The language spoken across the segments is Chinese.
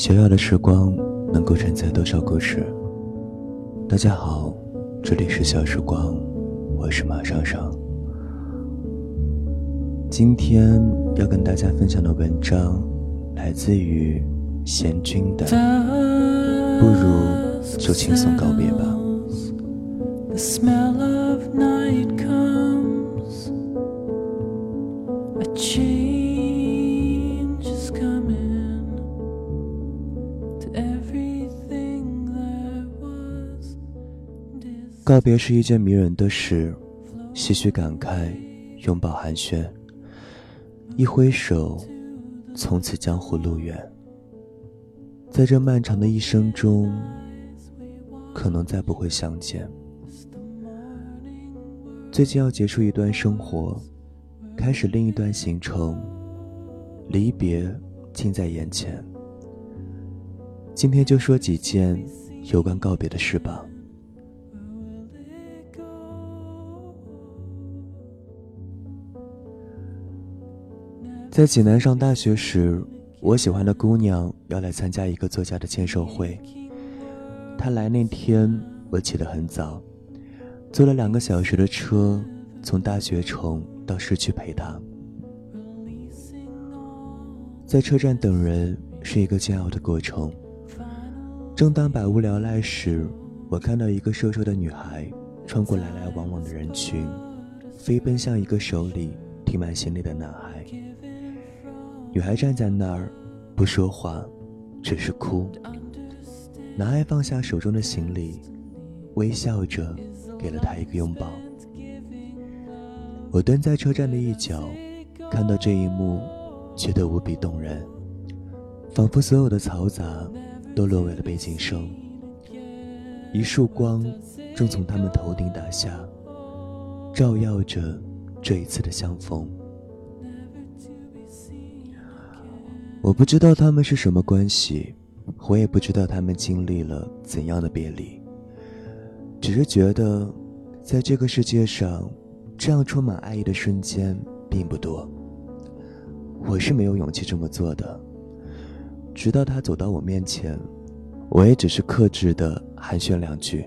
小小的时光能够承载多少故事？大家好，这里是小时光，我是马上上。今天要跟大家分享的文章来自于贤君的，不如就轻松告别吧。告别是一件迷人的事，唏嘘感慨，拥抱寒暄，一挥手，从此江湖路远。在这漫长的一生中，可能再不会相见。最近要结束一段生活，开始另一段行程，离别近在眼前。今天就说几件有关告别的事吧。在济南上大学时，我喜欢的姑娘要来参加一个作家的签售会。她来那天，我起得很早，坐了两个小时的车，从大学城到市区陪她。在车站等人是一个煎熬的过程。正当百无聊赖时，我看到一个瘦瘦的女孩穿过来来往往的人群，飞奔向一个手里提满行李的男孩。女孩站在那儿，不说话，只是哭。男孩放下手中的行李，微笑着给了她一个拥抱。我蹲在车站的一角，看到这一幕，觉得无比动人，仿佛所有的嘈杂都沦为了背景声。一束光正从他们头顶打下，照耀着这一次的相逢。我不知道他们是什么关系，我也不知道他们经历了怎样的别离。只是觉得，在这个世界上，这样充满爱意的瞬间并不多。我是没有勇气这么做的。直到他走到我面前，我也只是克制的寒暄两句：“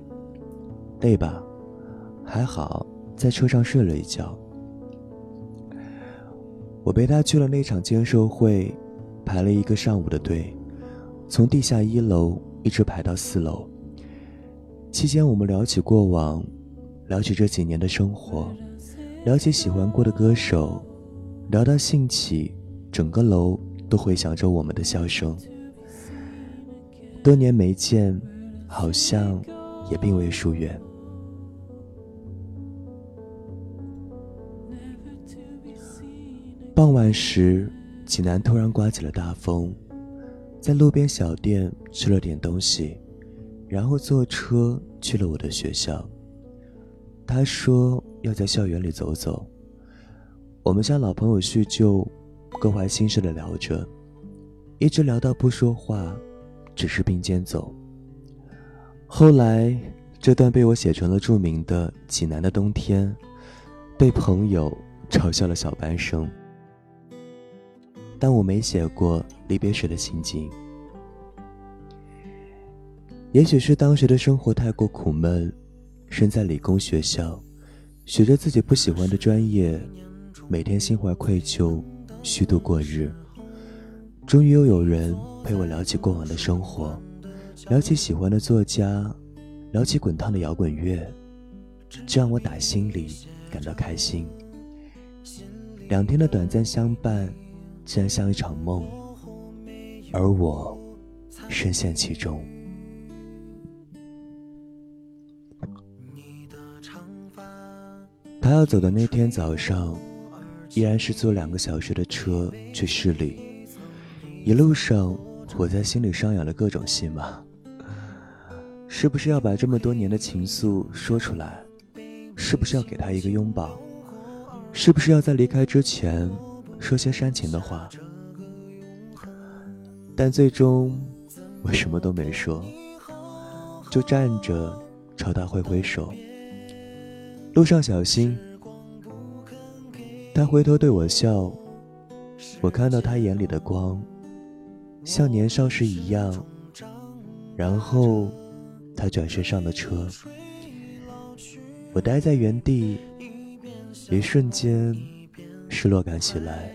累吧？还好，在车上睡了一觉。”我陪他去了那场签售会。排了一个上午的队，从地下一楼一直排到四楼。期间，我们聊起过往，聊起这几年的生活，聊起喜欢过的歌手，聊到兴起，整个楼都回响着我们的笑声。多年没见，好像也并未疏远。傍晚时。济南突然刮起了大风，在路边小店吃了点东西，然后坐车去了我的学校。他说要在校园里走走，我们像老朋友叙旧，各怀心事的聊着，一直聊到不说话，只是并肩走。后来这段被我写成了著名的《济南的冬天》，被朋友嘲笑了小半生。但我没写过离别时的心境。也许是当时的生活太过苦闷，身在理工学校，学着自己不喜欢的专业，每天心怀愧疚，虚度过日。终于又有人陪我聊起过往的生活，聊起喜欢的作家，聊起滚烫的摇滚乐，这让我打心里感到开心。两天的短暂相伴。竟然像一场梦，而我深陷其中。他要走的那天早上，依然是坐两个小时的车去市里。一路上，我在心里上演了各种戏码：是不是要把这么多年的情愫说出来？是不是要给他一个拥抱？是不是要在离开之前？说些煽情的话，但最终我什么都没说，就站着朝他挥挥手。路上小心。他回头对我笑，我看到他眼里的光，像年少时一样。然后，他转身上了车。我待在原地，一瞬间，失落感袭来，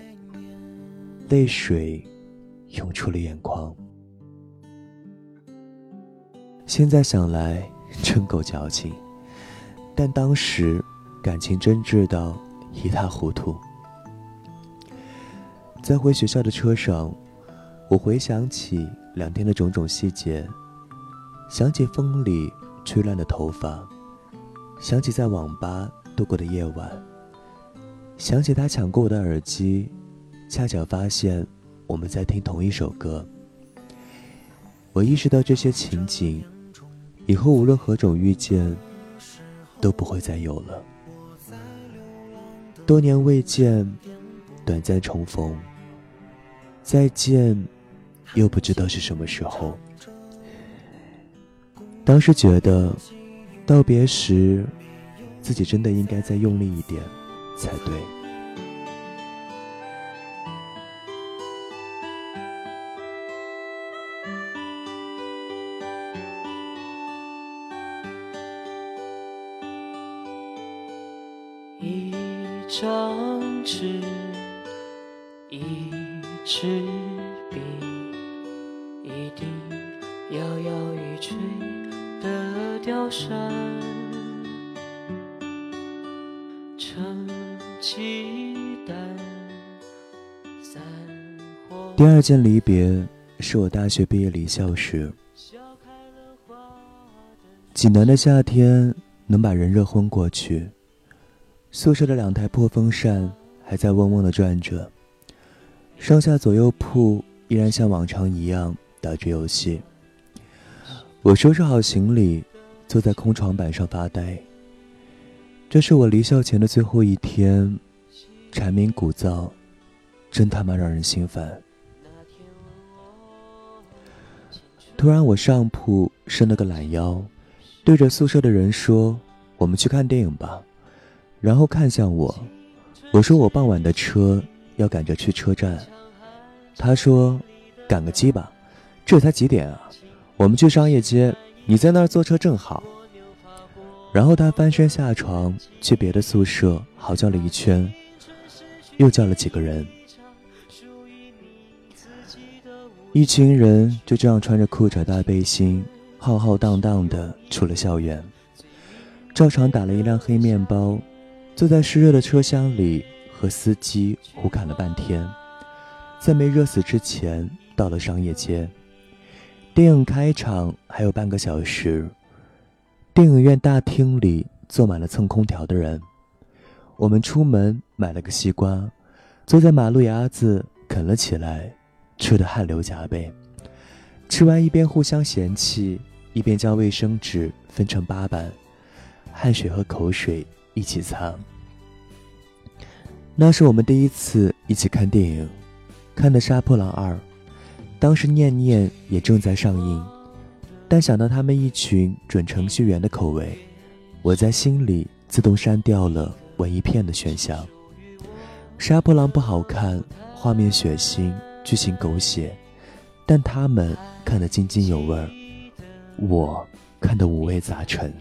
泪水涌出了眼眶。现在想来，真够矫情。但当时，感情真挚到一塌糊涂。在回学校的车上，我回想起两天的种种细节，想起风里吹乱的头发。想起在网吧度过的夜晚，想起他抢过我的耳机，恰巧发现我们在听同一首歌。我意识到这些情景，以后无论何种遇见，都不会再有了。多年未见，短暂重逢，再见，又不知道是什么时候。当时觉得。道别时，自己真的应该再用力一点才对。一张纸，一支笔，一滴摇摇欲坠。的雕山，期待第二件离别是我大学毕业离校时，济南的夏天能把人热昏过去，宿舍的两台破风扇还在嗡嗡的转着，上下左右铺依然像往常一样打着游戏。我收拾好行李，坐在空床板上发呆。这是我离校前的最后一天，蝉鸣鼓噪，真他妈让人心烦。突然，我上铺伸了个懒腰，对着宿舍的人说：“我们去看电影吧。”然后看向我，我说：“我傍晚的车要赶着去车站。”他说：“赶个鸡巴，这才几点啊？”我们去商业街，你在那儿坐车正好。然后他翻身下床，去别的宿舍嚎叫了一圈，又叫了几个人，一群人就这样穿着裤衩大背心，浩浩荡荡的出了校园。照常打了一辆黑面包，坐在湿热的车厢里，和司机胡侃了半天，在没热死之前到了商业街。电影开场还有半个小时，电影院大厅里坐满了蹭空调的人。我们出门买了个西瓜，坐在马路牙子啃了起来，吃得汗流浃背。吃完一边互相嫌弃，一边将卫生纸分成八瓣，汗水和口水一起擦。那是我们第一次一起看电影，看的《杀破狼二》。当时念念也正在上映，但想到他们一群准程序员的口味，我在心里自动删掉了文艺片的选项。杀破狼不好看，画面血腥，剧情狗血，但他们看得津津有味儿，我看得五味杂陈。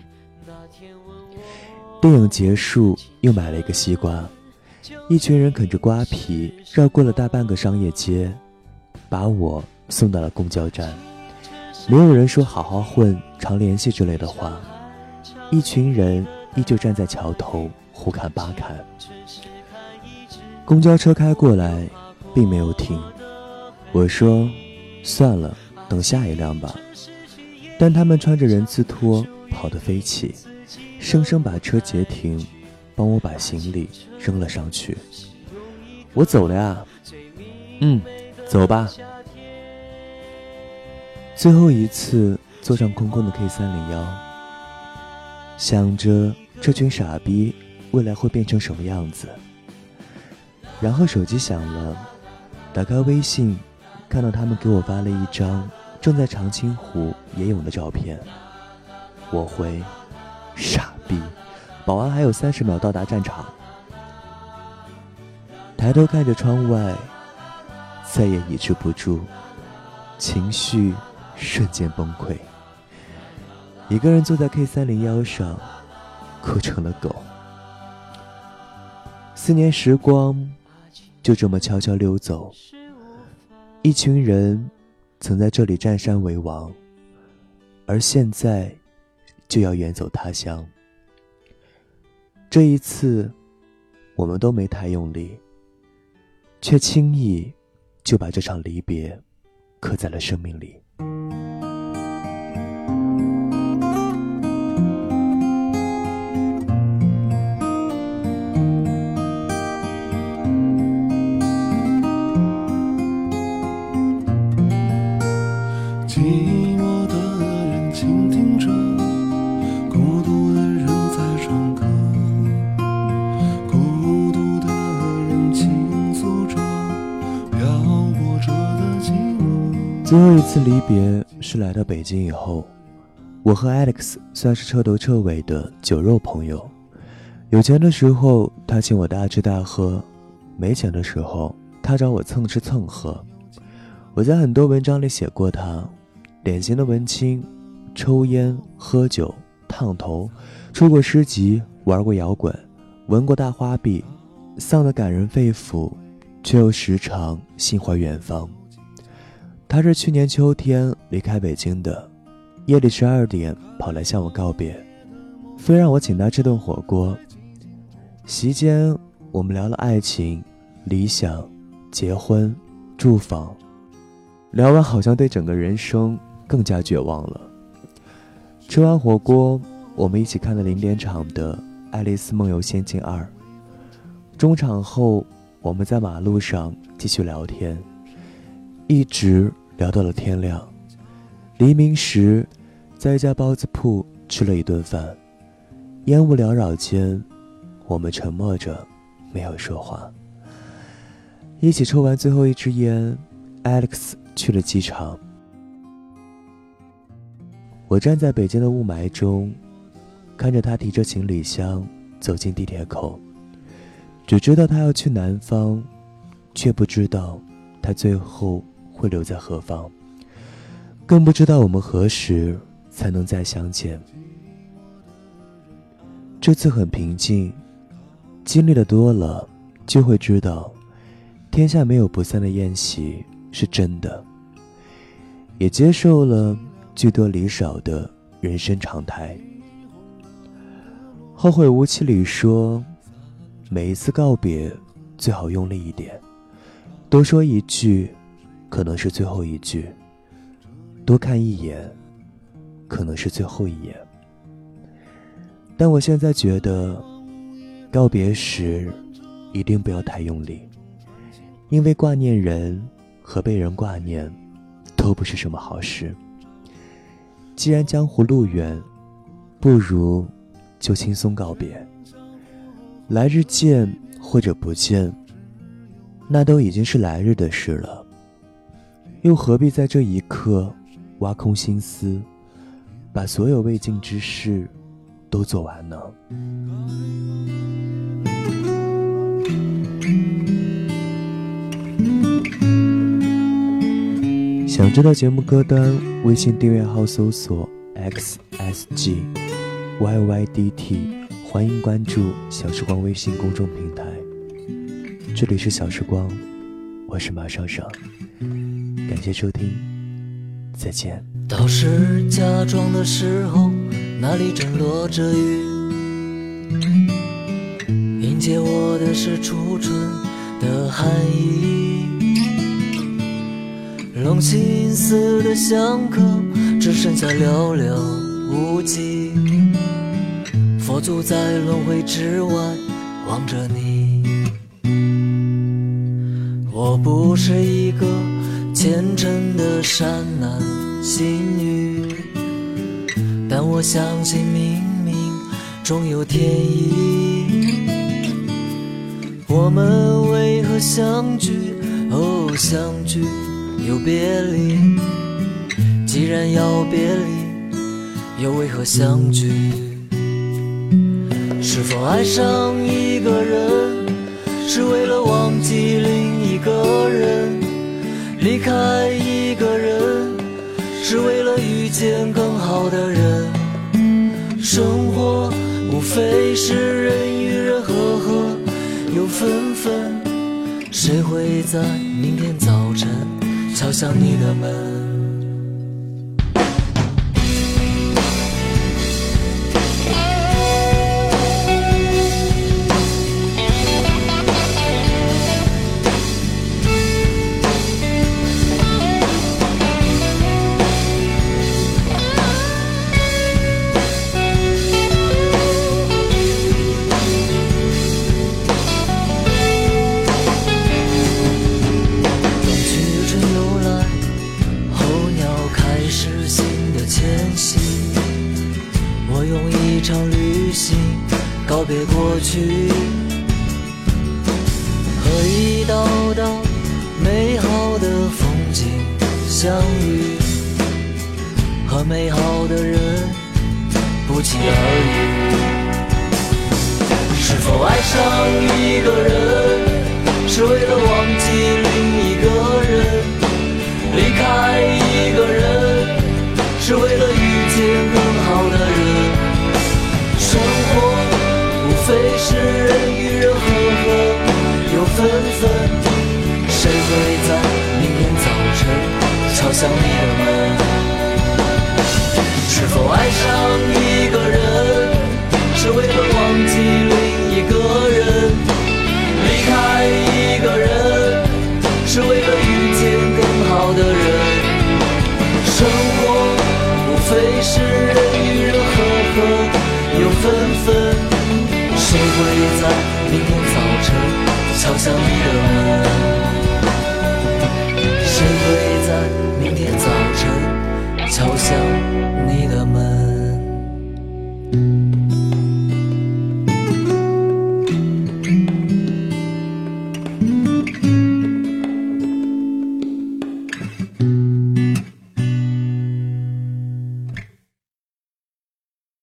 电影结束，又买了一个西瓜，一群人啃着瓜皮，绕过了大半个商业街。把我送到了公交站，没有人说“好好混，常联系”之类的话，一群人依旧站在桥头胡侃八侃。公交车开过来，并没有停。我说：“算了，等下一辆吧。”但他们穿着人字拖跑得飞起，生生把车截停，帮我把行李扔了上去。我走了呀。嗯。走吧。最后一次坐上空空的 K 三零幺，想着这群傻逼未来会变成什么样子。然后手机响了，打开微信，看到他们给我发了一张正在长青湖野泳的照片。我回：傻逼，保安还有三十秒到达战场。抬头看着窗外。再也抑制不住情绪瞬间崩溃。一个人坐在 K 三零幺上，哭成了狗。四年时光就这么悄悄溜走，一群人曾在这里占山为王，而现在就要远走他乡。这一次，我们都没太用力，却轻易就把这场离别刻在了生命里。最后一次离别是来到北京以后，我和 Alex 算是彻头彻尾的酒肉朋友。有钱的时候他请我大吃大喝，没钱的时候他找我蹭吃蹭喝。我在很多文章里写过他，典型的文青，抽烟、喝酒、烫头，出过诗集，玩过摇滚，闻过大花臂，丧得感人肺腑，却又时常心怀远方。他是去年秋天离开北京的，夜里十二点跑来向我告别，非让我请他吃顿火锅。席间，我们聊了爱情、理想、结婚、住房，聊完好像对整个人生更加绝望了。吃完火锅，我们一起看了零点场的《爱丽丝梦游仙境二》。中场后，我们在马路上继续聊天。一直聊到了天亮，黎明时，在一家包子铺吃了一顿饭，烟雾缭绕间，我们沉默着，没有说话。一起抽完最后一支烟，Alex 去了机场。我站在北京的雾霾中，看着他提着行李箱走进地铁口，只知道他要去南方，却不知道他最后。会留在何方？更不知道我们何时才能再相见。这次很平静，经历的多了，就会知道，天下没有不散的宴席是真的，也接受了聚多离少的人生常态。后会无期里说，每一次告别，最好用力一点，多说一句。可能是最后一句。多看一眼，可能是最后一眼。但我现在觉得，告别时一定不要太用力，因为挂念人和被人挂念，都不是什么好事。既然江湖路远，不如就轻松告别。来日见或者不见，那都已经是来日的事了。又何必在这一刻挖空心思，把所有未尽之事都做完呢？想知道节目歌单，微信订阅号搜索 xsg yydt，欢迎关注小时光微信公众平台。这里是小时光，我是马上上。感谢收听，再见。到时假装的时候，那里正落着雨。迎接我的是初春的寒意。龙心寺的香客只剩下寥寥无几。佛祖在轮回之外望着你。我不是一个。虔诚的善男信女，但我相信冥冥中有天意。我们为何相聚？哦，相聚又别离。既然要别离，又为何相聚？是否爱上一个人，是为了忘记另一个人？离开一个人，是为了遇见更好的人。生活无非是人与人和合，又分分。谁会在明天早晨敲响你的门？告别过去，和一道道美好的风景相遇，和美好的人不期而遇。是否爱上一个人，是为了忘记另一个人？离开想你的门？是否爱上一个人，是为了忘记另一个人？离开一个人，是为了遇见更好的人？生活无非是人与人和合又分分。谁会在明天早晨敲响